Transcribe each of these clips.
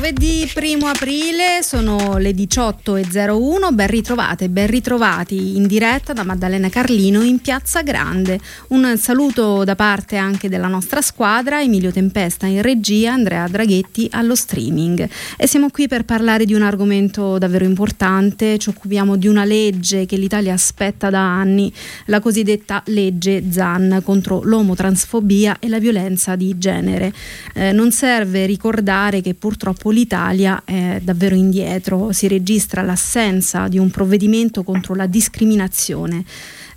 Giovedì 1 aprile sono le 18.01, ben ritrovate, ben ritrovati in diretta da Maddalena Carlino in Piazza Grande. Un saluto da parte anche della nostra squadra, Emilio Tempesta in regia, Andrea Draghetti allo streaming. E siamo qui per parlare di un argomento davvero importante, ci occupiamo di una legge che l'Italia aspetta da anni, la cosiddetta legge ZAN contro l'omotransfobia e la violenza di genere. Eh, non serve ricordare che purtroppo l'Italia è davvero indietro, si registra l'assenza di un provvedimento contro la discriminazione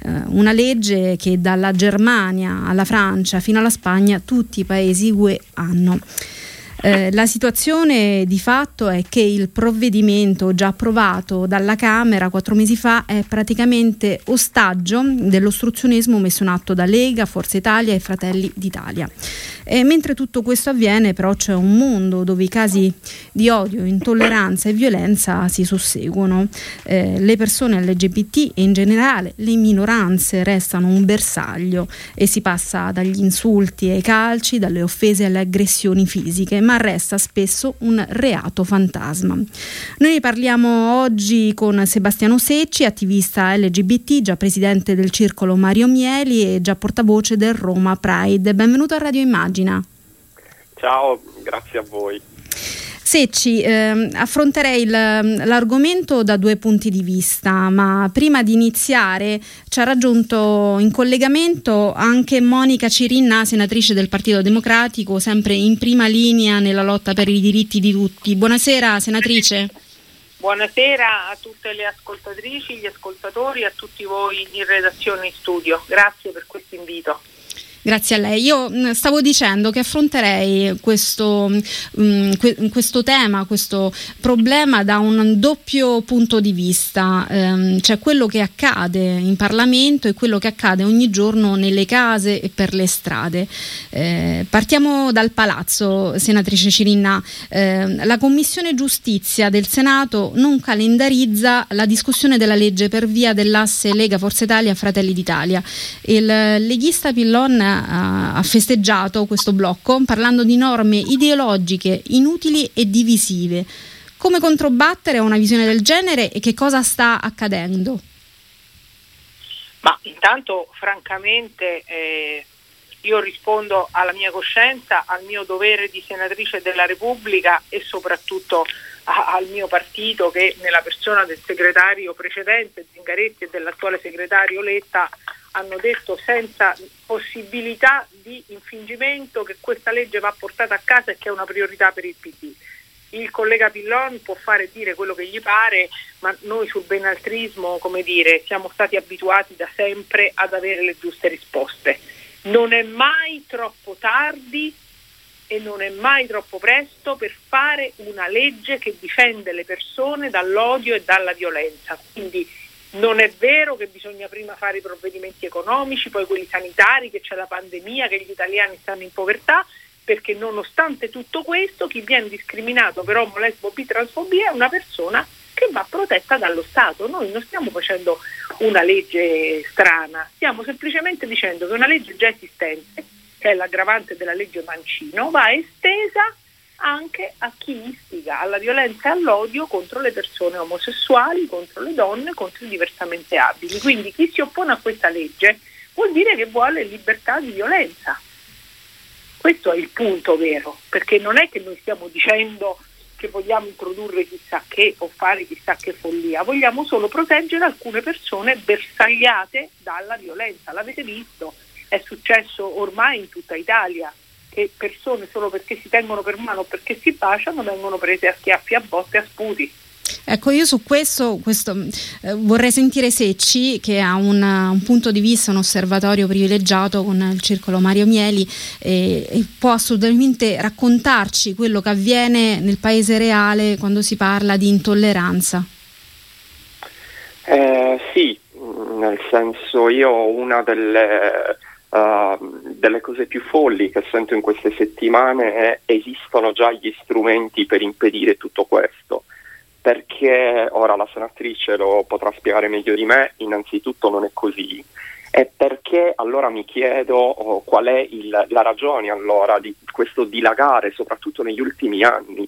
eh, una legge che dalla Germania alla Francia fino alla Spagna tutti i paesi UE hanno. Eh, la situazione di fatto è che il provvedimento già approvato dalla Camera quattro mesi fa è praticamente ostaggio dell'ostruzionismo messo in atto da Lega, Forza Italia e Fratelli d'Italia. E mentre tutto questo avviene però c'è un mondo dove i casi di odio, intolleranza e violenza si susseguono. Eh, le persone LGBT e in generale le minoranze restano un bersaglio e si passa dagli insulti ai calci, dalle offese alle aggressioni fisiche, ma resta spesso un reato fantasma. Noi parliamo oggi con Sebastiano Secci, attivista LGBT, già presidente del circolo Mario Mieli e già portavoce del Roma Pride. Benvenuto a Radio Immagine pagina. Ciao, grazie a voi. Secci, eh, affronterei il, l'argomento da due punti di vista, ma prima di iniziare ci ha raggiunto in collegamento anche Monica Cirinna, senatrice del Partito Democratico, sempre in prima linea nella lotta per i diritti di tutti. Buonasera, senatrice. Buonasera a tutte le ascoltatrici, gli ascoltatori a tutti voi in redazione in studio. Grazie per questo invito. Grazie a lei. Io stavo dicendo che affronterei questo, questo tema, questo problema da un doppio punto di vista, um, cioè quello che accade in Parlamento e quello che accade ogni giorno nelle case e per le strade. Eh, partiamo dal palazzo, senatrice Cirinna. Eh, la Commissione Giustizia del Senato non calendarizza la discussione della legge per via dell'asse Lega Forza Italia Fratelli d'Italia. Il leghista Pillon ha festeggiato questo blocco parlando di norme ideologiche inutili e divisive. Come controbattere a una visione del genere e che cosa sta accadendo? Ma intanto, francamente, eh, io rispondo alla mia coscienza, al mio dovere di senatrice della Repubblica e soprattutto a, al mio partito che nella persona del segretario precedente Zingaretti e dell'attuale segretario Letta hanno detto senza possibilità di infingimento che questa legge va portata a casa e che è una priorità per il PD. Il collega Pillon può fare dire quello che gli pare, ma noi sul benaltrismo, come dire, siamo stati abituati da sempre ad avere le giuste risposte. Non è mai troppo tardi e non è mai troppo presto per fare una legge che difende le persone dall'odio e dalla violenza. Quindi non è vero che bisogna prima fare i provvedimenti economici, poi quelli sanitari, che c'è la pandemia, che gli italiani stanno in povertà, perché nonostante tutto questo chi viene discriminato per omo, lesbo, bi, transfobia è una persona che va protetta dallo Stato. Noi non stiamo facendo una legge strana, stiamo semplicemente dicendo che una legge già esistente, che è l'aggravante della legge Mancino, va estesa anche a chi istiga alla violenza e all'odio contro le persone omosessuali, contro le donne, contro i diversamente abili. Quindi chi si oppone a questa legge vuol dire che vuole libertà di violenza. Questo è il punto vero, perché non è che noi stiamo dicendo che vogliamo introdurre chissà che o fare chissà che follia, vogliamo solo proteggere alcune persone bersagliate dalla violenza. L'avete visto, è successo ormai in tutta Italia che persone solo perché si tengono per mano o perché si baciano vengono prese a schiaffi, a botte, a sputi. Ecco, io su questo, questo eh, vorrei sentire Secci, che ha un, un, punto di vista, un osservatorio privilegiato con il circolo Mario Mieli, e, e può assolutamente raccontarci quello che avviene nel paese reale quando si parla di intolleranza. Eh, sì, nel senso io una delle uh, delle cose più folli che sento in queste settimane è esistono già gli strumenti per impedire tutto questo. perché ora la senatrice lo potrà spiegare meglio di me, innanzitutto non è così. E perché allora mi chiedo oh, qual è il, la ragione allora di questo dilagare, soprattutto negli ultimi anni,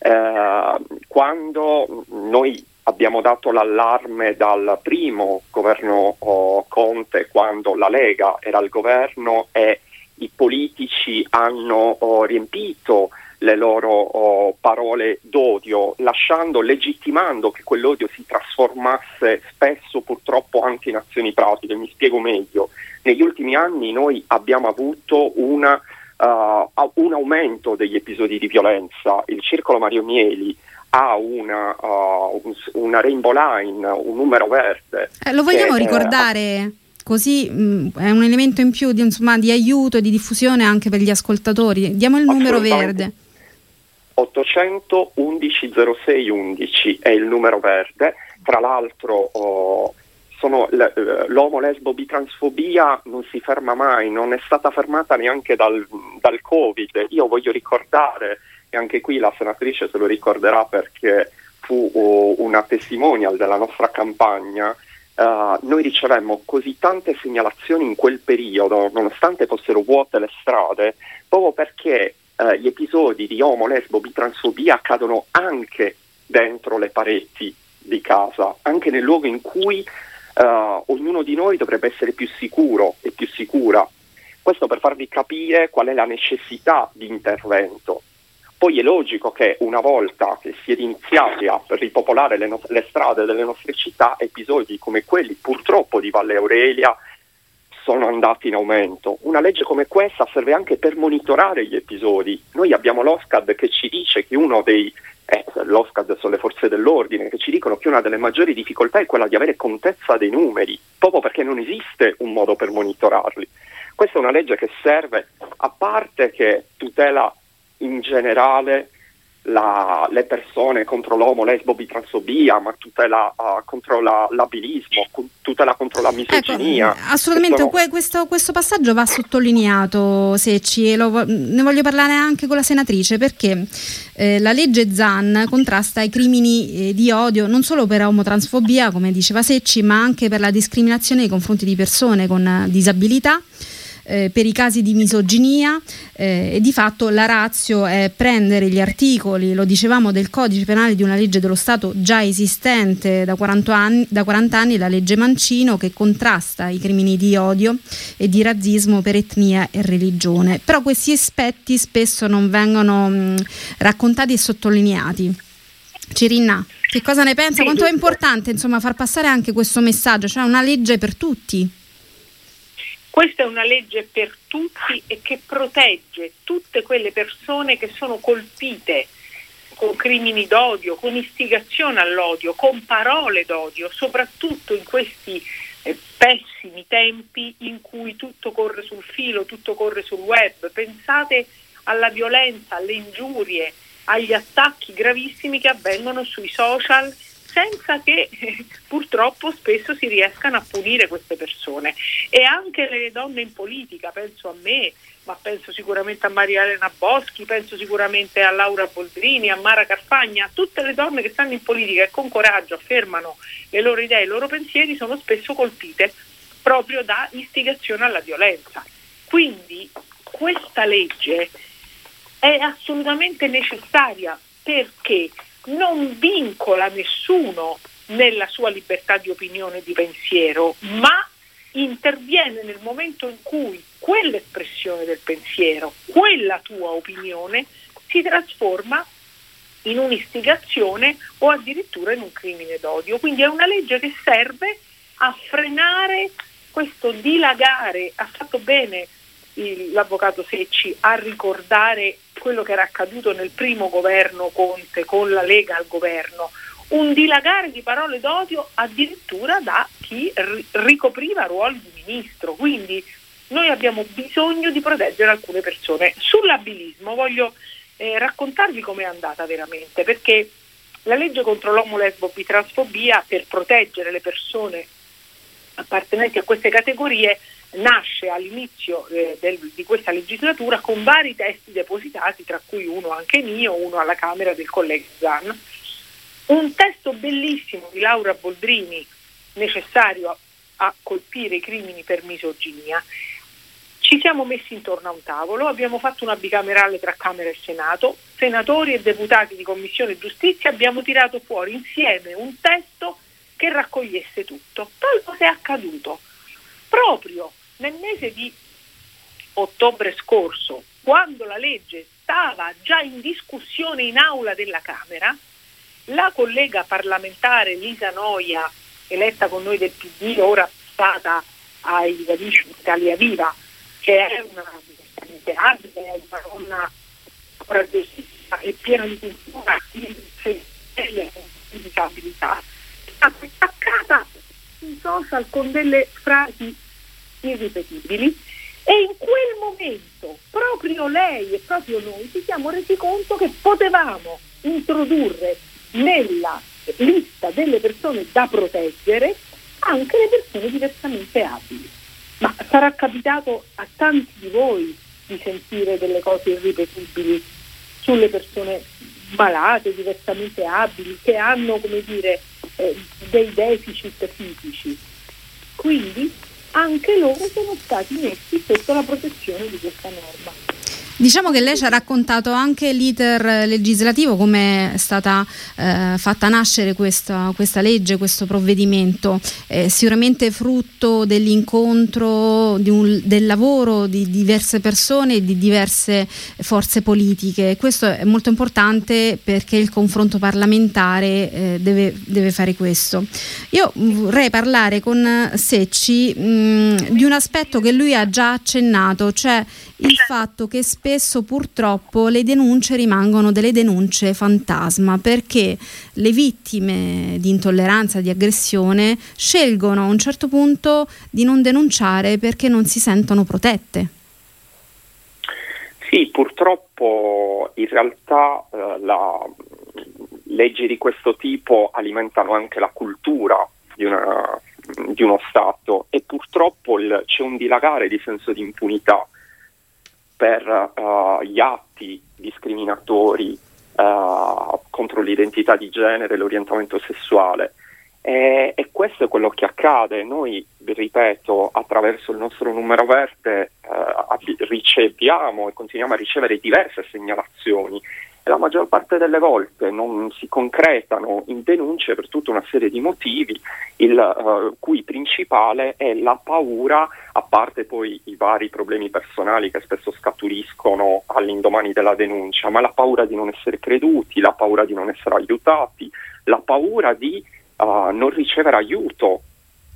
eh, quando noi abbiamo dato l'allarme dal primo governo oh, Conte, quando la Lega era al governo e i politici hanno oh, riempito le loro oh, parole d'odio, lasciando, legittimando che quell'odio si trasformasse spesso purtroppo anche in azioni pratiche. Mi spiego meglio. Negli ultimi anni noi abbiamo avuto una, uh, un aumento degli episodi di violenza. Il Circolo Mario Mieli ha una, uh, una rainbow line, un numero verde. Eh, lo vogliamo che, ricordare? Eh, così mh, mm, è un elemento in più di, insomma, di aiuto e di diffusione anche per gli ascoltatori. Diamo il numero verde. 800 11 06 11 è il numero verde, tra l'altro oh, sono, eh, l'omo lesbo bitransfobia non si ferma mai, non è stata fermata neanche dal, dal Covid. Io voglio ricordare, e anche qui la senatrice se lo ricorderà perché fu oh, una testimonial della nostra campagna, Uh, noi ricevemmo così tante segnalazioni in quel periodo, nonostante fossero vuote le strade, proprio perché uh, gli episodi di omo, lesbo, bitransfobia accadono anche dentro le pareti di casa, anche nel luogo in cui uh, ognuno di noi dovrebbe essere più sicuro e più sicura. Questo per farvi capire qual è la necessità di intervento. Poi è logico che una volta che si è iniziati a ripopolare le, no- le strade delle nostre città, episodi come quelli purtroppo di Valle Aurelia sono andati in aumento. Una legge come questa serve anche per monitorare gli episodi. Noi abbiamo l'OSCAD che ci dice che uno dei eh, l'OSCAD sono le forze dell'ordine che ci dicono che una delle maggiori difficoltà è quella di avere contezza dei numeri, proprio perché non esiste un modo per monitorarli. Questa è una legge che serve, a parte che tutela in generale la, le persone contro l'omo, lesbo, bitransfobia, ma tutela uh, contro la, l'abilismo, tutela contro la misoginia. Ecco, assolutamente, sono... que- questo, questo, passaggio va sottolineato, Secci, e lo, ne voglio parlare anche con la senatrice, perché eh, la legge ZAN contrasta i crimini eh, di odio non solo per omotransfobia, come diceva Secci, ma anche per la discriminazione nei confronti di persone con disabilità eh, per i casi di misoginia eh, e di fatto la razio è prendere gli articoli, lo dicevamo, del codice penale di una legge dello Stato già esistente da 40 anni, da 40 anni la legge Mancino che contrasta i crimini di odio e di razzismo per etnia e religione. Però questi aspetti spesso non vengono mh, raccontati e sottolineati. Cirinna, che cosa ne pensa? Quanto è importante insomma, far passare anche questo messaggio, cioè una legge per tutti? Questa è una legge per tutti e che protegge tutte quelle persone che sono colpite con crimini d'odio, con istigazione all'odio, con parole d'odio, soprattutto in questi eh, pessimi tempi in cui tutto corre sul filo, tutto corre sul web. Pensate alla violenza, alle ingiurie, agli attacchi gravissimi che avvengono sui social senza che eh, purtroppo spesso si riescano a punire queste persone. E anche le donne in politica, penso a me, ma penso sicuramente a Maria Elena Boschi, penso sicuramente a Laura Boldrini, a Mara Carfagna, tutte le donne che stanno in politica e con coraggio affermano le loro idee, i loro pensieri, sono spesso colpite proprio da istigazione alla violenza. Quindi questa legge è assolutamente necessaria perché non vincola nessuno nella sua libertà di opinione e di pensiero, ma interviene nel momento in cui quell'espressione del pensiero, quella tua opinione, si trasforma in un'istigazione o addirittura in un crimine d'odio. Quindi è una legge che serve a frenare questo dilagare. Ha fatto bene l'avvocato Secci a ricordare quello che era accaduto nel primo governo Conte con la Lega al governo, un dilagare di parole d'odio addirittura da chi ricopriva ruoli di ministro. Quindi noi abbiamo bisogno di proteggere alcune persone. Sull'abilismo voglio eh, raccontarvi com'è andata veramente, perché la legge contro l'omo lesbo bitransfobia per proteggere le persone appartenenti a queste categorie nasce all'inizio eh, del, di questa legislatura con vari testi depositati, tra cui uno anche mio, uno alla Camera del collega Zan. un testo bellissimo di Laura Boldrini, necessario a, a colpire i crimini per misoginia. Ci siamo messi intorno a un tavolo, abbiamo fatto una bicamerale tra Camera e Senato, senatori e deputati di Commissione Giustizia, abbiamo tirato fuori insieme un testo che raccogliesse tutto. Poi cosa è accaduto? Proprio nel mese di ottobre scorso, quando la legge stava già in discussione in aula della Camera, la collega parlamentare Lisa Noia, eletta con noi del PD, ora stata ai Radici Italia Viva, che è una abile, è una donna coraggiosissima e piena di cultura e di disabilità, è stata attaccata sui social con delle frasi irripetibili e in quel momento proprio lei e proprio noi ci siamo resi conto che potevamo introdurre nella lista delle persone da proteggere anche le persone diversamente abili. Ma sarà capitato a tanti di voi di sentire delle cose irripetibili sulle persone malate, diversamente abili, che hanno, come dire, eh, dei deficit fisici. Quindi anche loro sono stati messi sotto la protezione di questa norma. Diciamo che lei ci ha raccontato anche l'iter legislativo, come è stata eh, fatta nascere questa, questa, legge, questo provvedimento, eh, sicuramente frutto dell'incontro, un, del lavoro di diverse persone e di diverse forze politiche. Questo è molto importante perché il confronto parlamentare eh, deve, deve, fare questo. Io vorrei parlare con Secci mh, di un aspetto che lui ha già accennato, cioè il fatto che spesso purtroppo le denunce rimangono delle denunce fantasma perché le vittime di intolleranza, di aggressione scelgono a un certo punto di non denunciare perché non si sentono protette. Sì, purtroppo in realtà eh, la, leggi di questo tipo alimentano anche la cultura di, una, di uno Stato e purtroppo il, c'è un dilagare di senso di impunità per uh, gli atti discriminatori uh, contro l'identità di genere e l'orientamento sessuale. E, e, questo è quello che accade. Noi, ripeto, attraverso il nostro numero verde uh, riceviamo e continuiamo a ricevere diverse segnalazioni la maggior parte delle volte non si concretano in denunce per tutta una serie di motivi, il uh, cui principale è la paura, a parte poi i vari problemi personali che spesso scaturiscono all'indomani della denuncia, ma la paura di non essere creduti, la paura di non essere aiutati, la paura di uh, non ricevere aiuto.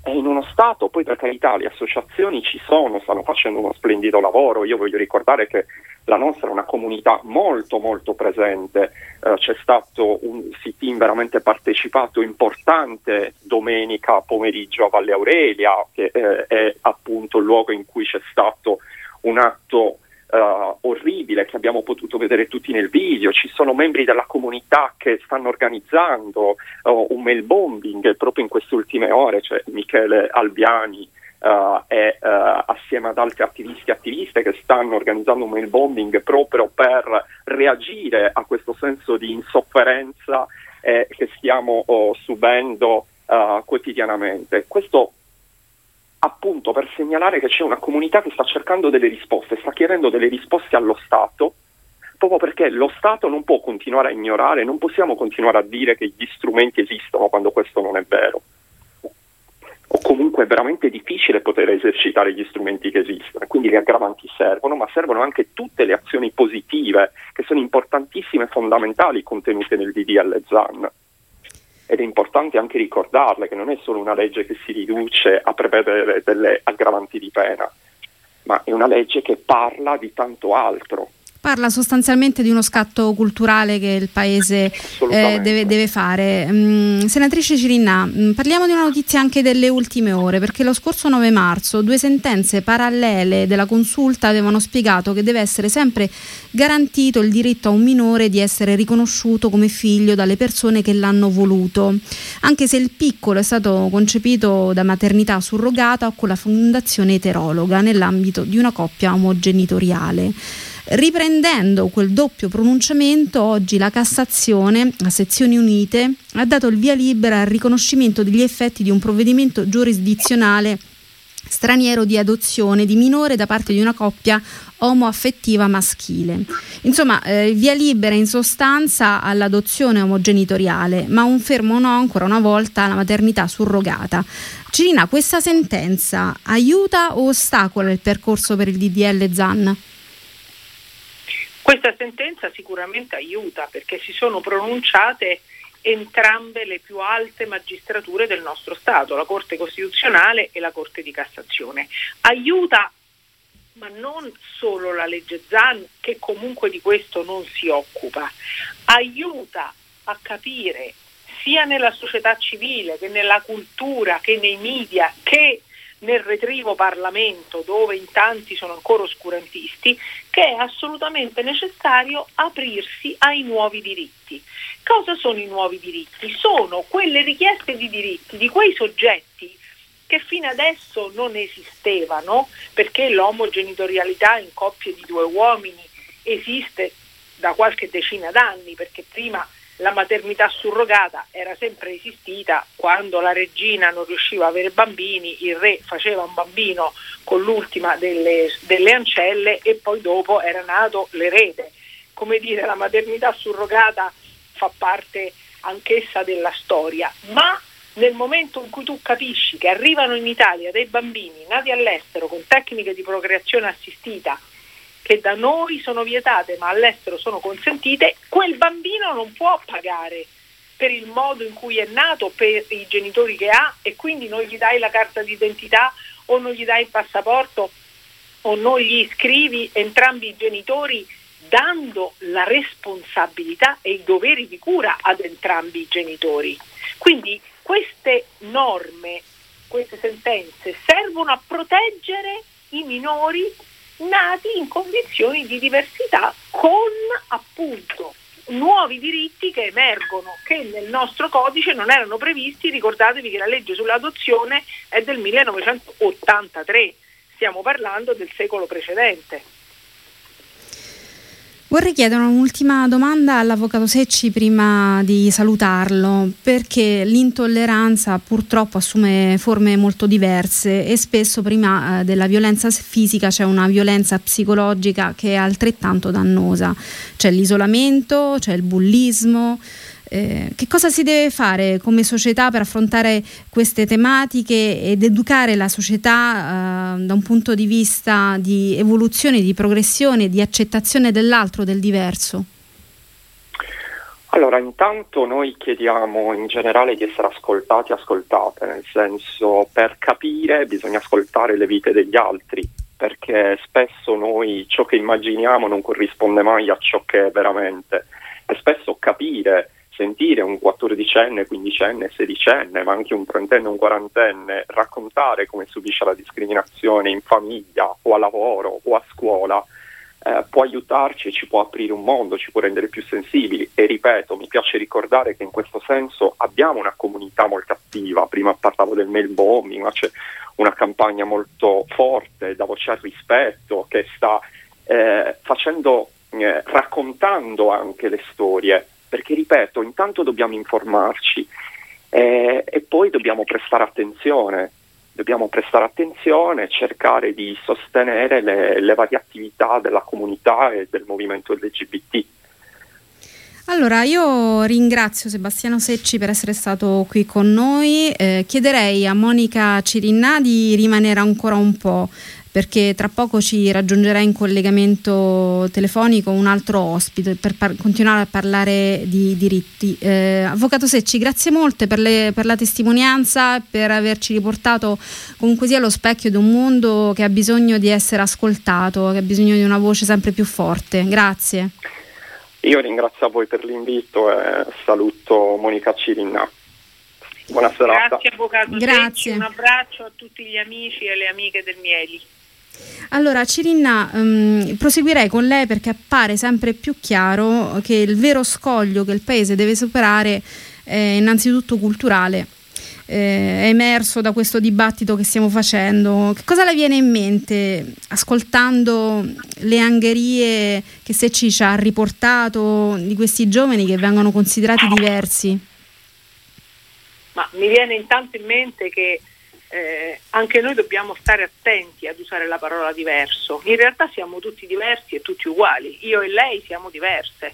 È in uno stato, poi per carità le associazioni ci sono, stanno facendo uno splendido lavoro, io voglio ricordare che la nostra è una comunità molto molto presente, eh, c'è stato un sit-in veramente partecipato importante domenica pomeriggio a Valle Aurelia, che eh, è appunto il luogo in cui c'è stato un atto uh, orribile che abbiamo potuto vedere tutti nel video, ci sono membri della comunità che stanno organizzando uh, un mail bombing proprio in queste ultime ore, cioè Michele Albiani uh, e assieme ad altri attivisti e attiviste che stanno organizzando un mail bombing proprio per reagire a questo senso di insofferenza eh, che stiamo oh, subendo quotidianamente. Questo appunto per segnalare che c'è una comunità che sta cercando delle risposte, sta chiedendo delle risposte allo Stato, proprio perché lo Stato non può continuare a ignorare, non possiamo continuare a dire che gli strumenti esistono quando questo non è vero. O comunque è veramente difficile poter esercitare gli strumenti che esistono, quindi le aggravanti servono, ma servono anche tutte le azioni positive che sono importantissime e fondamentali contenute nel DDL ZAN. Ed è importante anche ricordarle che non è solo una legge che si riduce a prevedere delle aggravanti di pena, ma è una legge che parla di tanto altro parla sostanzialmente di uno scatto culturale che il Paese eh, deve, deve, fare. Mm, senatrice Cirinna, mm, parliamo di una notizia anche delle ultime ore, perché lo scorso 9 marzo due sentenze parallele della consulta avevano spiegato che deve essere sempre garantito il diritto a un minore di essere riconosciuto come figlio dalle persone che l'hanno voluto, anche se il piccolo è stato concepito da maternità surrogata o con la fondazione eterologa nell'ambito di una coppia omogenitoriale. Riprendendo quel doppio pronunciamento, oggi la Cassazione, a sezioni unite, ha dato il via libera al riconoscimento degli effetti di un provvedimento giurisdizionale straniero di adozione di minore da parte di una coppia omoaffettiva maschile. Insomma, eh, via libera in sostanza all'adozione omogenitoriale, ma un fermo no ancora una volta alla maternità surrogata. Cirina, questa sentenza aiuta o ostacola il percorso per il DDL ZAN? Questa sentenza sicuramente aiuta perché si sono pronunciate entrambe le più alte magistrature del nostro Stato, la Corte Costituzionale e la Corte di Cassazione. Aiuta ma non solo la legge ZAN, che comunque di questo non si occupa, aiuta a capire sia nella società civile che nella cultura che nei media che nel retrivo Parlamento, dove in tanti sono ancora oscurantisti, che è assolutamente necessario aprirsi ai nuovi diritti. Cosa sono i nuovi diritti? Sono quelle richieste di diritti di quei soggetti che fino adesso non esistevano, perché l'omogenitorialità in coppie di due uomini esiste da qualche decina d'anni, perché prima la maternità surrogata era sempre esistita quando la regina non riusciva a avere bambini, il re faceva un bambino con l'ultima delle, delle ancelle e poi dopo era nato l'erede. Come dire, la maternità surrogata fa parte anch'essa della storia, ma nel momento in cui tu capisci che arrivano in Italia dei bambini nati all'estero con tecniche di procreazione assistita che da noi sono vietate ma all'estero sono consentite, quel bambino non può pagare per il modo in cui è nato, per i genitori che ha e quindi non gli dai la carta d'identità o non gli dai il passaporto o non gli iscrivi entrambi i genitori dando la responsabilità e i doveri di cura ad entrambi i genitori. Quindi queste norme, queste sentenze servono a proteggere i minori nati in condizioni di diversità con appunto nuovi diritti che emergono, che nel nostro codice non erano previsti. Ricordatevi che la legge sull'adozione è del 1983, stiamo parlando del secolo precedente. Vorrei chiedere un'ultima domanda all'avvocato Secci prima di salutarlo, perché l'intolleranza purtroppo assume forme molto diverse e spesso prima eh, della violenza fisica c'è una violenza psicologica che è altrettanto dannosa. C'è l'isolamento, c'è il bullismo. Eh, che cosa si deve fare come società per affrontare queste tematiche ed educare la società eh, da un punto di vista di evoluzione, di progressione, di accettazione dell'altro, del diverso? Allora, intanto noi chiediamo in generale di essere ascoltati e ascoltate, nel senso per capire bisogna ascoltare le vite degli altri, perché spesso noi ciò che immaginiamo non corrisponde mai a ciò che è veramente e spesso capire sentire un 14enne, 15enne, 16enne, ma anche un trentenne, un quarantenne raccontare come subisce la discriminazione in famiglia o a lavoro o a scuola eh, può aiutarci e ci può aprire un mondo, ci può rendere più sensibili. E ripeto, mi piace ricordare che in questo senso abbiamo una comunità molto attiva, prima parlavo del mail bombing, ma c'è una campagna molto forte da voce al rispetto che sta eh, facendo, eh, raccontando anche le storie perché ripeto, intanto dobbiamo informarci eh, e poi dobbiamo prestare attenzione, dobbiamo prestare attenzione, cercare di sostenere le, le varie attività della comunità e del movimento LGBT. Allora, io ringrazio Sebastiano Secci per essere stato qui con noi. Eh, chiederei a Monica Cirinna di rimanere ancora un po' perché tra poco ci raggiungerà in collegamento telefonico un altro ospite per par- continuare a parlare di diritti. Eh, Avvocato Secci, grazie molte per, le, per la testimonianza, per averci riportato comunque sia allo specchio di un mondo che ha bisogno di essere ascoltato, che ha bisogno di una voce sempre più forte. Grazie. Io ringrazio a voi per l'invito e saluto Monica Cirinna. Buona serata. Grazie Avvocato Grazie. Secci, un abbraccio a tutti gli amici e le amiche del Mieli. Allora, Cirinna, um, proseguirei con lei perché appare sempre più chiaro che il vero scoglio che il paese deve superare è innanzitutto culturale. eh, è emerso da questo dibattito che stiamo facendo. Che cosa le viene in mente ascoltando le angherie che Secci ci ha riportato di questi giovani che vengono considerati diversi? Ma mi viene intanto in mente che eh, anche noi dobbiamo stare attenti ad usare la parola diverso. In realtà siamo tutti diversi e tutti uguali. Io e lei siamo diverse.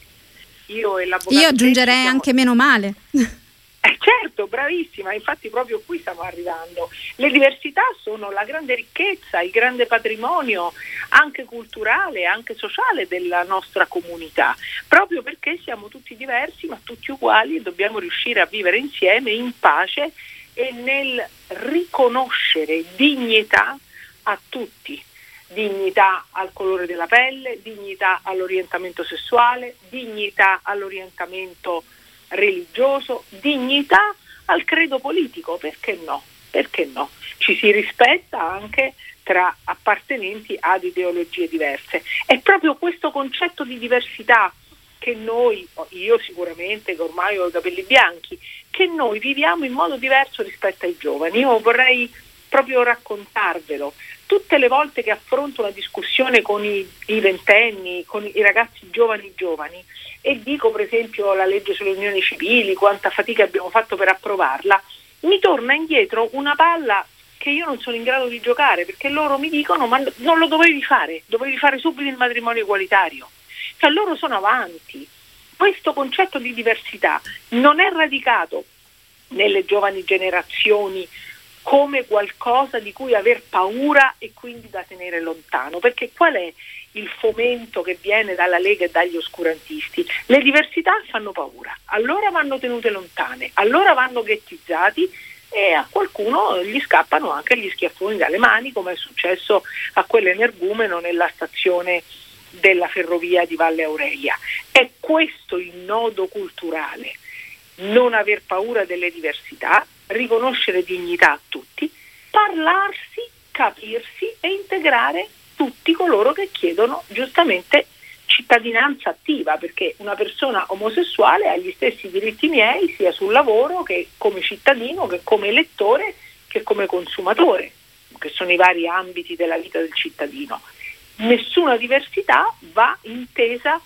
Io e l'avvocato. Io aggiungerei siamo... anche meno male. Eh certo, bravissima, infatti proprio qui stiamo arrivando. Le diversità sono la grande ricchezza, il grande patrimonio anche culturale, anche sociale della nostra comunità, proprio perché siamo tutti diversi ma tutti uguali e dobbiamo riuscire a vivere insieme in pace e nel riconoscere dignità a tutti, dignità al colore della pelle, dignità all'orientamento sessuale, dignità all'orientamento religioso, dignità al credo politico, perché no? Perché no? Ci si rispetta anche tra appartenenti ad ideologie diverse. È proprio questo concetto di diversità che noi, io sicuramente che ormai ho i capelli bianchi, che noi viviamo in modo diverso rispetto ai giovani. Io vorrei proprio raccontarvelo. Tutte le volte che affronto una discussione con i, i ventenni, con i ragazzi giovani giovani, e dico per esempio la legge sulle unioni civili, quanta fatica abbiamo fatto per approvarla, mi torna indietro una palla che io non sono in grado di giocare perché loro mi dicono ma non lo dovevi fare, dovevi fare subito il matrimonio egualitario. Cioè loro sono avanti. Questo concetto di diversità non è radicato nelle giovani generazioni come qualcosa di cui aver paura e quindi da tenere lontano, perché qual è il fomento che viene dalla Lega e dagli oscurantisti? Le diversità fanno paura, allora vanno tenute lontane, allora vanno ghettizzati e a qualcuno gli scappano anche gli schiaffoni dalle mani, come è successo a quell'energumeno nella stazione della ferrovia di Valle Aurelia. È questo il nodo culturale, non aver paura delle diversità, riconoscere dignità a tutti, parlarsi, capirsi e integrare tutti coloro che chiedono giustamente cittadinanza attiva, perché una persona omosessuale ha gli stessi diritti miei sia sul lavoro che come cittadino, che come elettore, che come consumatore, che sono i vari ambiti della vita del cittadino. Nessuna diversità va intesa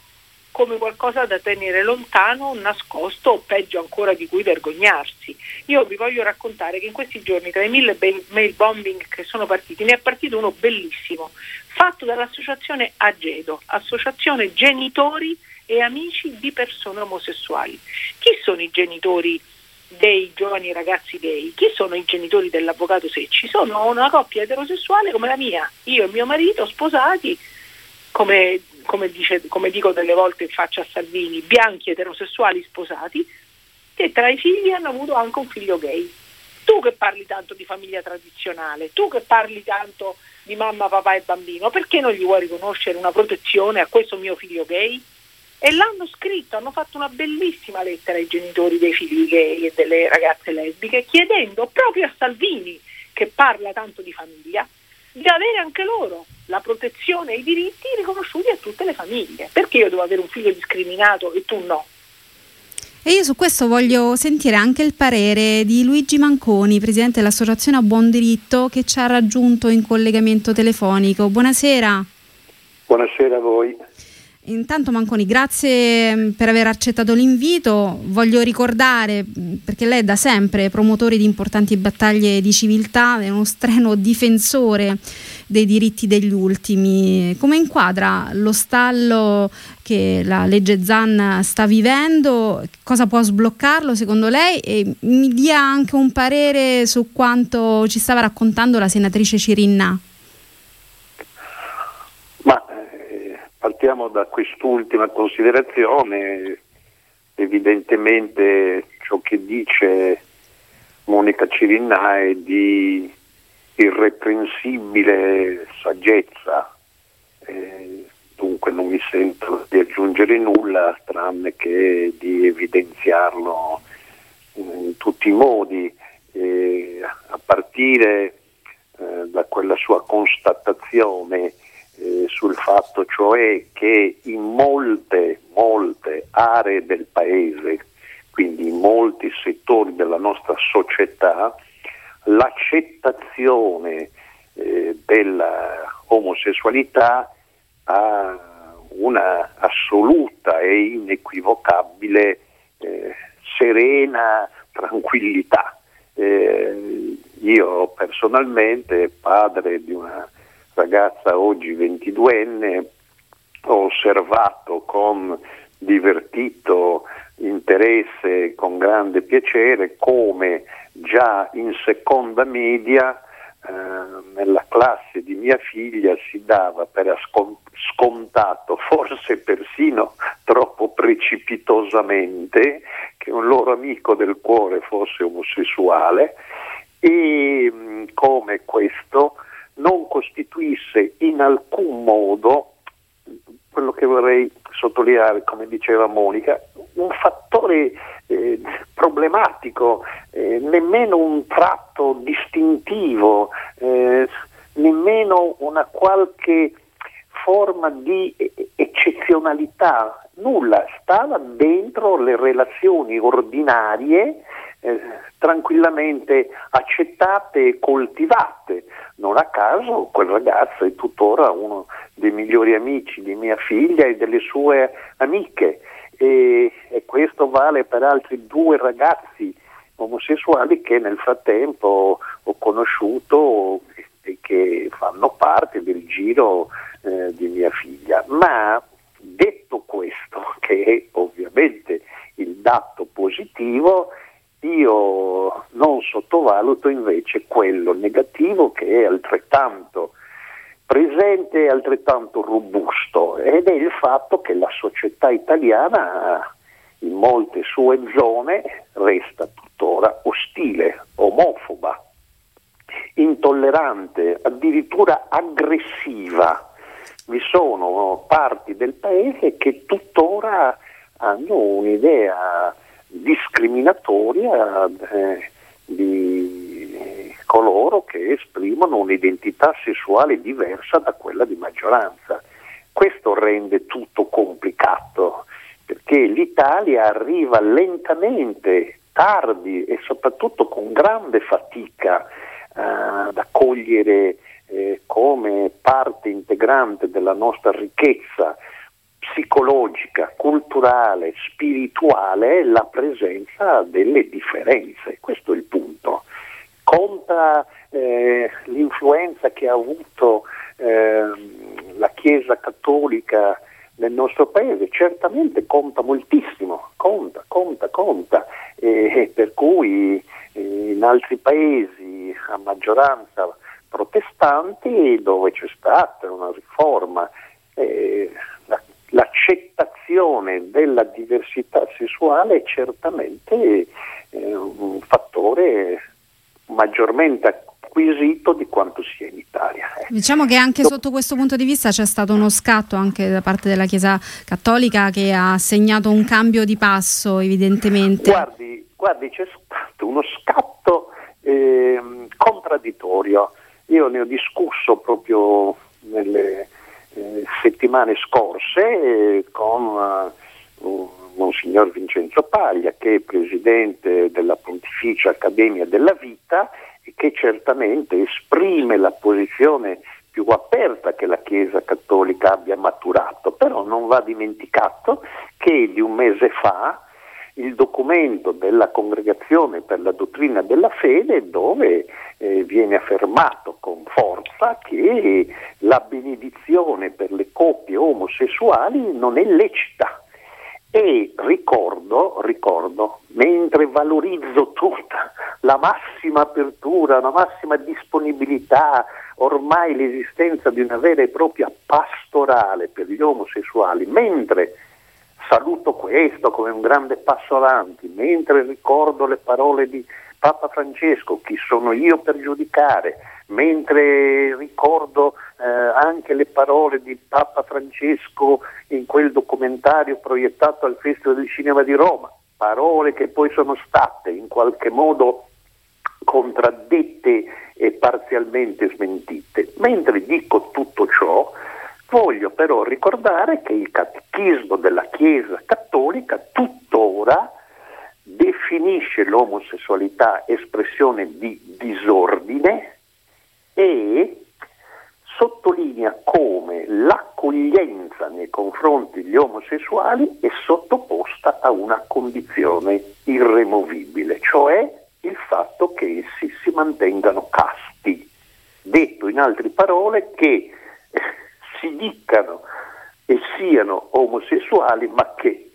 come qualcosa da tenere lontano, nascosto o peggio ancora di cui vergognarsi. Io vi voglio raccontare che in questi giorni tra i mille mail bombing che sono partiti ne è partito uno bellissimo, fatto dall'associazione Agedo, Associazione Genitori e Amici di Persone Omosessuali. Chi sono i genitori dei giovani ragazzi gay? Chi sono i genitori dell'avvocato Secci? Sono una coppia eterosessuale come la mia, io e mio marito sposati come, come, dice, come dico delle volte in faccia a Salvini, bianchi eterosessuali sposati, che tra i figli hanno avuto anche un figlio gay. Tu che parli tanto di famiglia tradizionale, tu che parli tanto di mamma, papà e bambino, perché non gli vuoi riconoscere una protezione a questo mio figlio gay? E l'hanno scritto, hanno fatto una bellissima lettera ai genitori dei figli gay e delle ragazze lesbiche, chiedendo proprio a Salvini, che parla tanto di famiglia, di avere anche loro la protezione e i diritti riconosciuti a tutte le famiglie. Perché io devo avere un figlio discriminato e tu no? E io su questo voglio sentire anche il parere di Luigi Manconi, presidente dell'Associazione a Buon Diritto, che ci ha raggiunto in collegamento telefonico. Buonasera. Buonasera a voi. Intanto Manconi, grazie mm, per aver accettato l'invito. Voglio ricordare, mm, perché lei è da sempre promotore di importanti battaglie di civiltà, è uno streno difensore dei diritti degli ultimi. Come inquadra lo stallo che la legge Zan sta vivendo? Cosa può sbloccarlo secondo lei? E mi dia anche un parere su quanto ci stava raccontando la senatrice Cirinna. Partiamo da quest'ultima considerazione, evidentemente ciò che dice Monica Cirinna è di irreprensibile saggezza, eh, dunque non mi sento di aggiungere nulla tranne che di evidenziarlo in tutti i modi, eh, a partire eh, da quella sua constatazione eh, sul fatto cioè che in molte, molte aree del paese quindi in molti settori della nostra società, l'accettazione eh, dell'omosessualità ha una assoluta e inequivocabile eh, serena tranquillità. Eh, io personalmente, padre di una ragazza oggi 22enne, ho osservato con divertito interesse, con grande piacere, come già in seconda media eh, nella classe di mia figlia si dava per scontato, forse persino troppo precipitosamente, che un loro amico del cuore fosse omosessuale e mm, come questo non costituisse in alcun modo quello che vorrei sottolineare, come diceva Monica, un fattore eh, problematico, eh, nemmeno un tratto distintivo, eh, nemmeno una qualche forma di eccezionalità, nulla, stava dentro le relazioni ordinarie eh, tranquillamente accettate e coltivate. Non a caso quel ragazzo è tuttora uno dei migliori amici di mia figlia e delle sue amiche e, e questo vale per altri due ragazzi omosessuali che nel frattempo ho conosciuto e che fanno parte del giro eh, di mia figlia. Ma detto questo, che è ovviamente il dato positivo, io non sottovaluto invece quello negativo che è altrettanto presente e altrettanto robusto ed è il fatto che la società italiana in molte sue zone resta tuttora ostile, omofoba, intollerante, addirittura aggressiva. Vi sono parti del paese che tuttora hanno un'idea discriminatoria eh, di coloro che esprimono un'identità sessuale diversa da quella di maggioranza. Questo rende tutto complicato perché l'Italia arriva lentamente, tardi e soprattutto con grande fatica eh, ad accogliere eh, come parte integrante della nostra ricchezza psicologica, culturale, spirituale la presenza delle differenze, questo è il punto. Conta eh, l'influenza che ha avuto eh, la Chiesa cattolica nel nostro paese, certamente conta moltissimo, conta, conta, conta, eh, per cui eh, in altri paesi a maggioranza protestanti dove c'è stata una riforma eh, l'accettazione della diversità sessuale è certamente eh, un fattore maggiormente acquisito di quanto sia in Italia. Eh. Diciamo che anche sotto questo punto di vista c'è stato uno scatto anche da parte della Chiesa Cattolica che ha segnato un cambio di passo evidentemente. Guardi, guardi c'è stato uno scatto eh, contraddittorio. Io ne ho discusso proprio nelle settimane scorse eh, con uh, Monsignor Vincenzo Paglia, che è presidente della Pontificia Accademia della Vita e che certamente esprime la posizione più aperta che la Chiesa Cattolica abbia maturato, però non va dimenticato che di un mese fa il documento della Congregazione per la dottrina della fede dove eh, viene affermato con forza che la benedizione per le coppie omosessuali non è lecita. E ricordo, ricordo, mentre valorizzo tutta la massima apertura, la massima disponibilità, ormai l'esistenza di una vera e propria pastorale per gli omosessuali, mentre saluto questo come un grande passo avanti, mentre ricordo le parole di Papa Francesco, chi sono io per giudicare, mentre ricordo eh, anche le parole di Papa Francesco in quel documentario proiettato al Festival del Cinema di Roma, parole che poi sono state in qualche modo contraddette e parzialmente smentite. Mentre dico tutto ciò, Voglio però ricordare che il catechismo della Chiesa cattolica tuttora definisce l'omosessualità espressione di disordine e sottolinea come l'accoglienza nei confronti degli omosessuali è sottoposta a una condizione irremovibile, cioè il fatto che essi si mantengano casti. Detto in altre parole che si dicano e siano omosessuali ma che,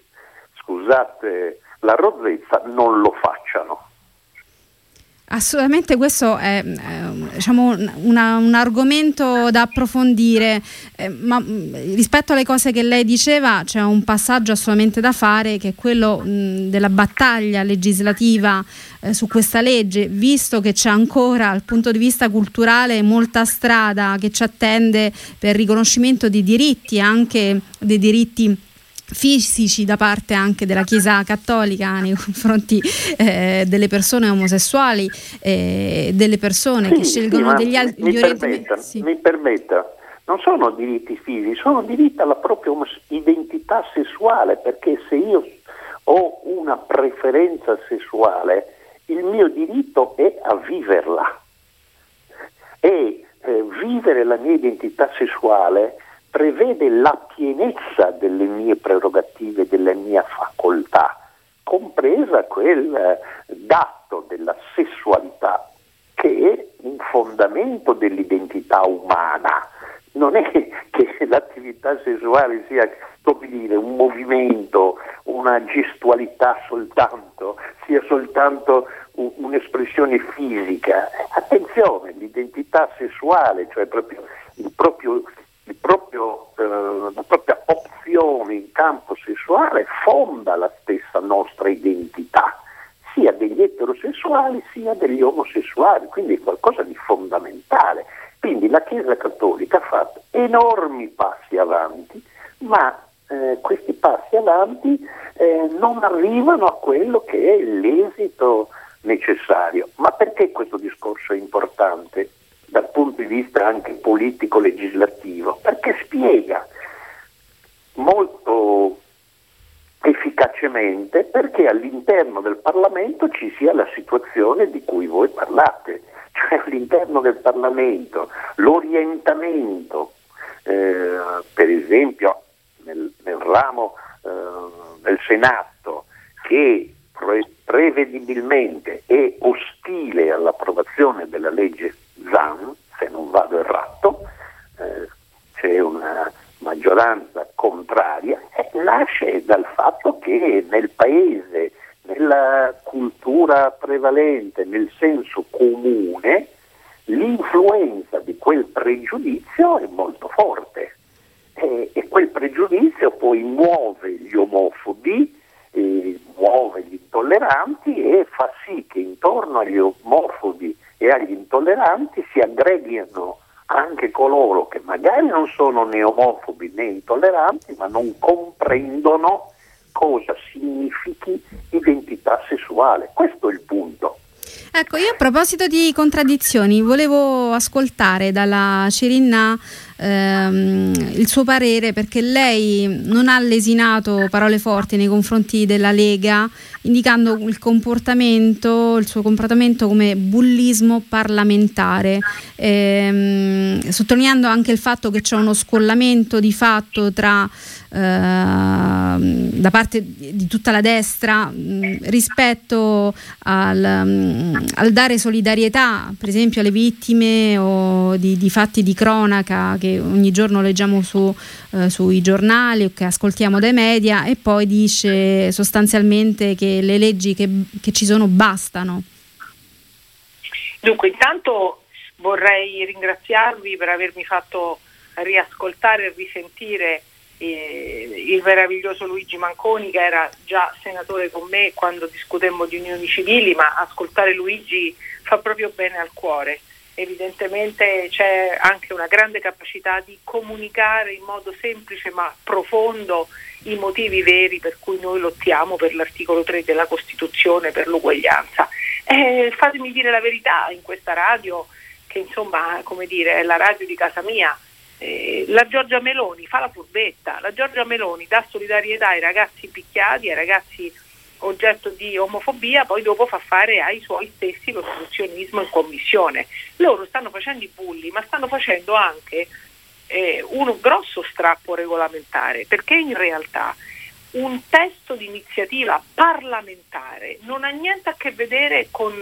scusate la rozzezza, non lo facciano. Assolutamente questo è eh, diciamo, una, un argomento da approfondire, eh, ma mm, rispetto alle cose che lei diceva c'è un passaggio assolutamente da fare che è quello mh, della battaglia legislativa eh, su questa legge, visto che c'è ancora dal punto di vista culturale molta strada che ci attende per il riconoscimento di diritti, anche dei diritti fisici da parte anche della Chiesa Cattolica nei confronti eh, delle persone omosessuali, eh, delle persone sì, che scelgono degli altri mi, permetta, sì. mi permetta, non sono diritti fisici, sono diritti alla propria identità sessuale, perché se io ho una preferenza sessuale, il mio diritto è a viverla. E eh, vivere la mia identità sessuale prevede la pienezza delle mie prerogative, delle mie facoltà, compresa quel eh, dato della sessualità che è un fondamento dell'identità umana. Non è che l'attività sessuale sia dire, un movimento, una gestualità soltanto, sia soltanto un'espressione fisica. Attenzione, l'identità sessuale, cioè proprio il proprio, eh, la propria opzione in campo sessuale fonda la stessa nostra identità, sia degli eterosessuali sia degli omosessuali, quindi è qualcosa di fondamentale. Quindi la Chiesa Cattolica ha fatto enormi passi avanti, ma eh, questi passi avanti eh, non arrivano a quello che è l'esito necessario. Ma perché questo discorso è importante? dal punto di vista anche politico-legislativo, perché spiega molto efficacemente perché all'interno del Parlamento ci sia la situazione di cui voi parlate, cioè all'interno del Parlamento l'orientamento, eh, per esempio nel, nel ramo eh, del Senato, che pre- prevedibilmente è ostile all'approvazione della legge Zan, se non vado errato, eh, c'è una maggioranza contraria, eh, nasce dal fatto che nel paese, nella cultura prevalente, nel senso comune, l'influenza di quel pregiudizio è molto forte. E, e quel pregiudizio poi muove gli omofobi, eh, muove gli intolleranti e fa sì che intorno agli omofobi e agli intolleranti si aggreghino anche coloro che magari non sono né omofobi né intolleranti, ma non comprendono cosa significhi identità sessuale. Questo è il punto. Ecco, io a proposito di contraddizioni, volevo ascoltare dalla Cirinna ehm, il suo parere perché lei non ha lesinato parole forti nei confronti della Lega, indicando il comportamento, il suo comportamento come bullismo parlamentare, ehm, sottolineando anche il fatto che c'è uno scollamento di fatto tra Ehm, da parte di tutta la destra rispetto al, al, dare solidarietà per esempio alle vittime o di, di, fatti di cronaca che ogni giorno leggiamo su, eh, sui giornali o che ascoltiamo dai media e poi dice sostanzialmente che le leggi che, che ci sono bastano. Dunque intanto vorrei ringraziarvi per avermi fatto riascoltare e risentire il meraviglioso Luigi Manconi che era già senatore con me quando discutemmo di unioni civili, ma ascoltare Luigi fa proprio bene al cuore. Evidentemente c'è anche una grande capacità di comunicare in modo semplice ma profondo i motivi veri per cui noi lottiamo per l'articolo 3 della Costituzione, per l'uguaglianza. Eh, fatemi dire la verità in questa radio, che insomma, come dire, è la radio di casa mia, eh, la Giorgia Meloni fa la furbetta, la Giorgia Meloni dà solidarietà ai ragazzi picchiati, ai ragazzi oggetto di omofobia poi dopo fa fare ai suoi stessi l'ostruzionismo in commissione. Loro stanno facendo i bulli, ma stanno facendo anche eh, un grosso strappo regolamentare, perché in realtà un testo di iniziativa parlamentare non ha niente a che vedere con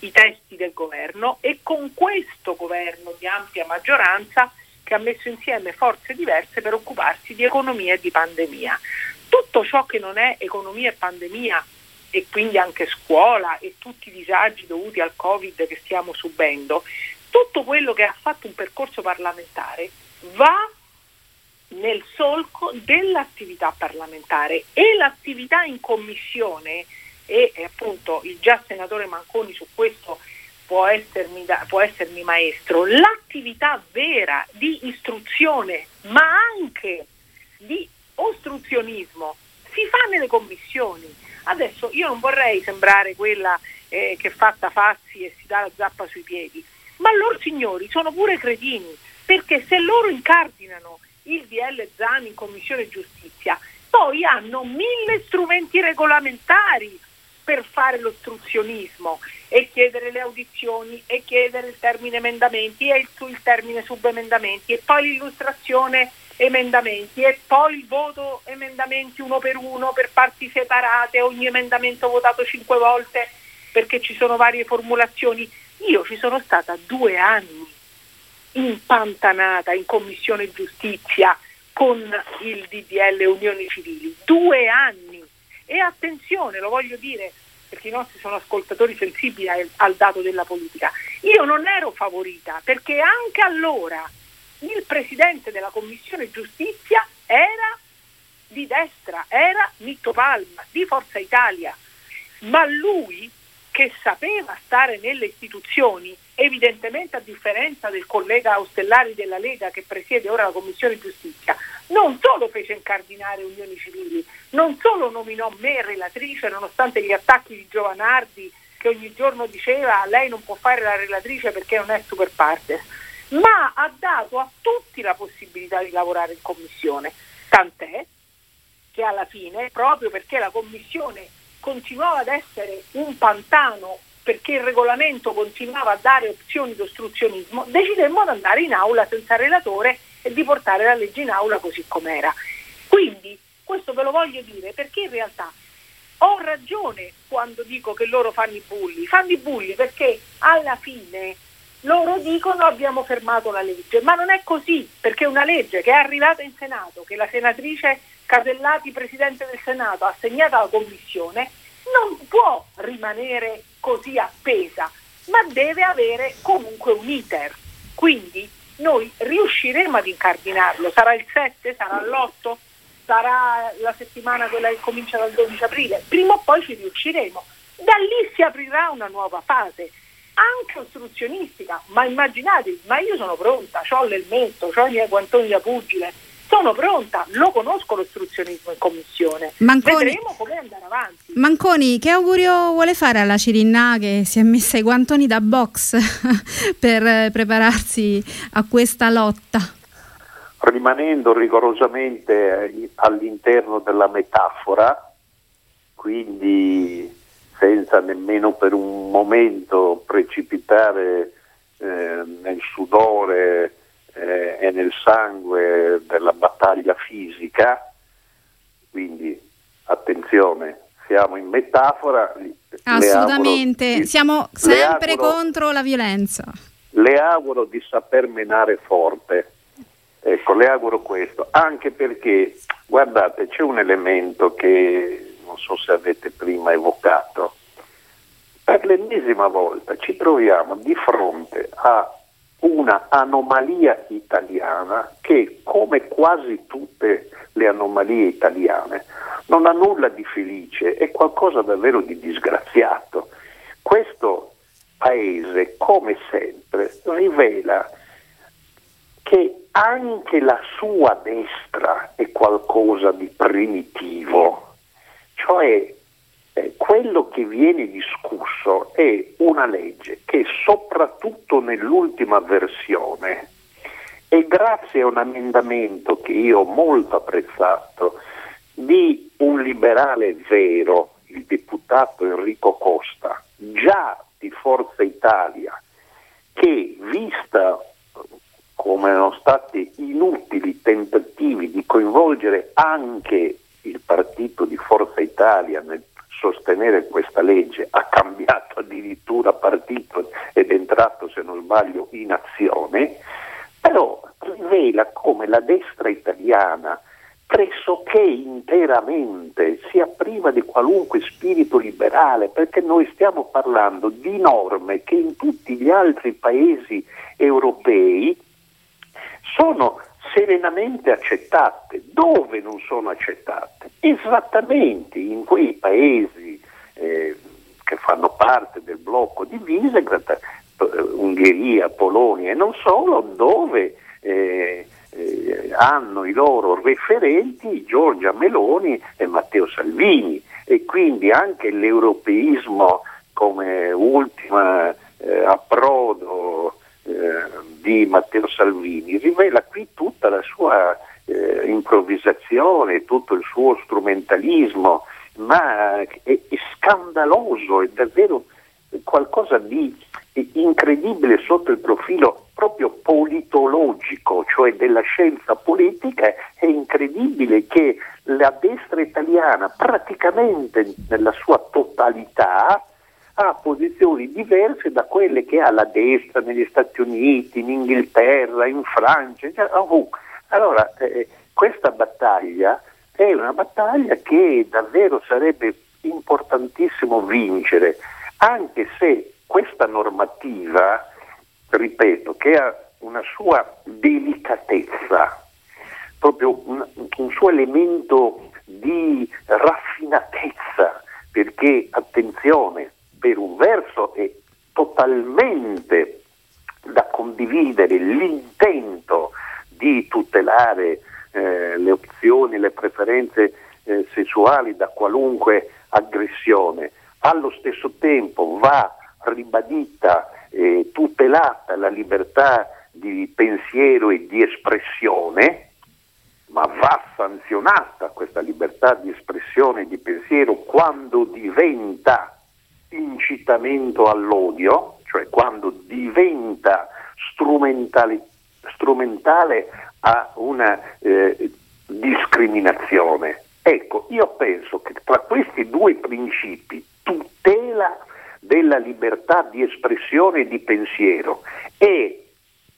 i testi del governo e con questo governo di ampia maggioranza che ha messo insieme forze diverse per occuparsi di economia e di pandemia. Tutto ciò che non è economia e pandemia e quindi anche scuola e tutti i disagi dovuti al Covid che stiamo subendo, tutto quello che ha fatto un percorso parlamentare va nel solco dell'attività parlamentare. E l'attività in commissione e appunto il già senatore Manconi su questo può essermi, da, può essermi maestro, l'attività vera di istruzione ma anche di ostruzionismo si fa nelle commissioni. Adesso io non vorrei sembrare quella eh, che fatta Fazzi e si dà la zappa sui piedi, ma loro signori sono pure cretini, perché se loro incardinano il DL Zani in Commissione Giustizia, poi hanno mille strumenti regolamentari per fare l'ostruzionismo e chiedere le audizioni e chiedere il termine emendamenti e il, il termine subemendamenti e poi l'illustrazione emendamenti e poi voto emendamenti uno per uno per parti separate, ogni emendamento votato cinque volte perché ci sono varie formulazioni. Io ci sono stata due anni impantanata in Commissione Giustizia con il DDL Unioni Civili, due anni! E attenzione, lo voglio dire perché i nostri sono ascoltatori sensibili al, al dato della politica, io non ero favorita perché anche allora il presidente della Commissione Giustizia era di destra, era Mitto Palma, di Forza Italia, ma lui che sapeva stare nelle istituzioni, evidentemente a differenza del collega Ostellari della Lega che presiede ora la Commissione Giustizia, non solo fece incardinare unioni civili, non solo nominò me relatrice nonostante gli attacchi di Giovanardi che ogni giorno diceva lei non può fare la relatrice perché non è super partes, ma ha dato a tutti la possibilità di lavorare in commissione, tant'è che alla fine, proprio perché la commissione continuava ad essere un pantano perché il regolamento continuava a dare opzioni di ostruzionismo, decidemmo di andare in aula senza relatore e di portare la legge in aula così com'era. Quindi questo ve lo voglio dire perché in realtà ho ragione quando dico che loro fanno i bulli, fanno i bulli perché alla fine loro dicono abbiamo fermato la legge, ma non è così, perché una legge che è arrivata in Senato, che la senatrice Casellati, Presidente del Senato, ha assegnato alla Commissione, non può rimanere così appesa, ma deve avere comunque un iter. Quindi noi riusciremo ad incardinarlo, sarà il 7, sarà l'8, sarà la settimana quella che comincia dal 12 aprile, prima o poi ci riusciremo. Da lì si aprirà una nuova fase anche ostruzionistica, ma immaginate, ma io sono pronta, ho l'elmetto, ho i miei guantoni da pugile, sono pronta, lo conosco l'ostruzionismo in commissione, Manconi, vedremo come andare avanti. Manconi, che augurio vuole fare alla Cirinna che si è messa i guantoni da box per prepararsi a questa lotta? Rimanendo rigorosamente all'interno della metafora, quindi senza nemmeno per un momento precipitare eh, nel sudore eh, e nel sangue della battaglia fisica, quindi attenzione, siamo in metafora. Assolutamente, auguro, siamo sempre auguro, contro la violenza. Le auguro di saper menare forte, ecco, le auguro questo, anche perché, guardate, c'è un elemento che non so se avete prima evocato, per l'ennesima volta ci troviamo di fronte a una anomalia italiana che, come quasi tutte le anomalie italiane, non ha nulla di felice, è qualcosa davvero di disgraziato. Questo paese, come sempre, rivela che anche la sua destra è qualcosa di primitivo cioè eh, quello che viene discusso è una legge che soprattutto nell'ultima versione e grazie a un emendamento che io ho molto apprezzato di un liberale vero, il deputato Enrico Costa, già di Forza Italia, che vista come erano stati inutili tentativi di coinvolgere anche il partito di Forza Italia nel sostenere questa legge, ha cambiato addirittura partito ed è entrato, se non sbaglio, in azione, però rivela come la destra italiana pressoché interamente sia priva di qualunque spirito liberale, perché noi stiamo parlando di norme che in tutti gli altri paesi europei sono serenamente accettate. Dove non sono accettate? Esattamente in quei paesi eh, che fanno parte del blocco di Visegrad, eh, Ungheria, Polonia e non solo, dove eh, eh, hanno i loro referenti Giorgia Meloni e Matteo Salvini e quindi anche l'europeismo come ultima eh, approdo di Matteo Salvini rivela qui tutta la sua eh, improvvisazione, tutto il suo strumentalismo, ma è, è scandaloso, è davvero qualcosa di incredibile sotto il profilo proprio politologico, cioè della scienza politica, è incredibile che la destra italiana praticamente nella sua totalità ha posizioni diverse da quelle che ha la destra negli Stati Uniti, in Inghilterra, in Francia, ovunque. Allora, eh, questa battaglia è una battaglia che davvero sarebbe importantissimo vincere, anche se questa normativa, ripeto, che ha una sua delicatezza, proprio un, un suo elemento di raffinatezza, perché attenzione, per un verso è totalmente da condividere l'intento di tutelare eh, le opzioni, le preferenze eh, sessuali da qualunque aggressione. Allo stesso tempo va ribadita e eh, tutelata la libertà di pensiero e di espressione, ma va sanzionata questa libertà di espressione e di pensiero quando diventa incitamento all'odio, cioè quando diventa strumentale, a una eh, discriminazione. Ecco, io penso che tra questi due principi, tutela della libertà di espressione e di pensiero e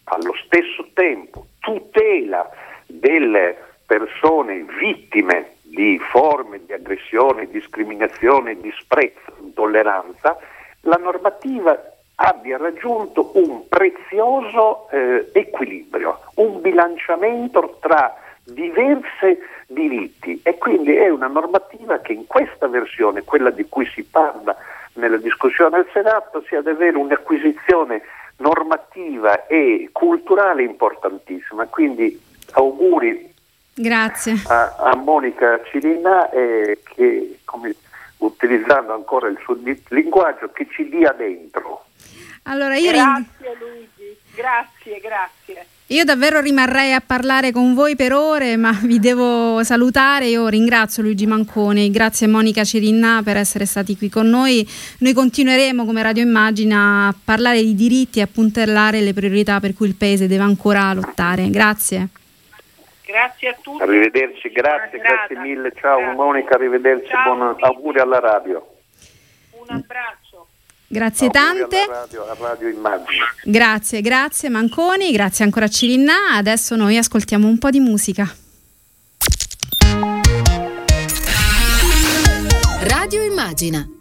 allo stesso tempo tutela delle persone vittime di forme di aggressione, discriminazione, disprezzo, intolleranza, la normativa abbia raggiunto un prezioso eh, equilibrio, un bilanciamento tra diversi diritti e quindi è una normativa che in questa versione, quella di cui si parla nella discussione al Senato, sia davvero un'acquisizione normativa e culturale importantissima. Quindi auguri Grazie. A, a Monica Cirinà eh, che, come, utilizzando ancora il suo linguaggio, che ci dia dentro. Allora, io grazie ring... Luigi, grazie, grazie. Io davvero rimarrei a parlare con voi per ore, ma vi devo salutare. Io ringrazio Luigi Manconi, grazie a Monica Cirinà per essere stati qui con noi. Noi continueremo come Radio Immagina a parlare di diritti e a puntellare le priorità per cui il Paese deve ancora lottare. Grazie. Grazie a tutti. Arrivederci, grazie, grazie mille. Ciao grazie. Monica, arrivederci, Ciao, buon auguri alla radio. Un abbraccio. Grazie auguri tante. Radio, radio grazie, grazie Manconi, grazie ancora a Cirinna. Adesso noi ascoltiamo un po' di musica. Radio Immagina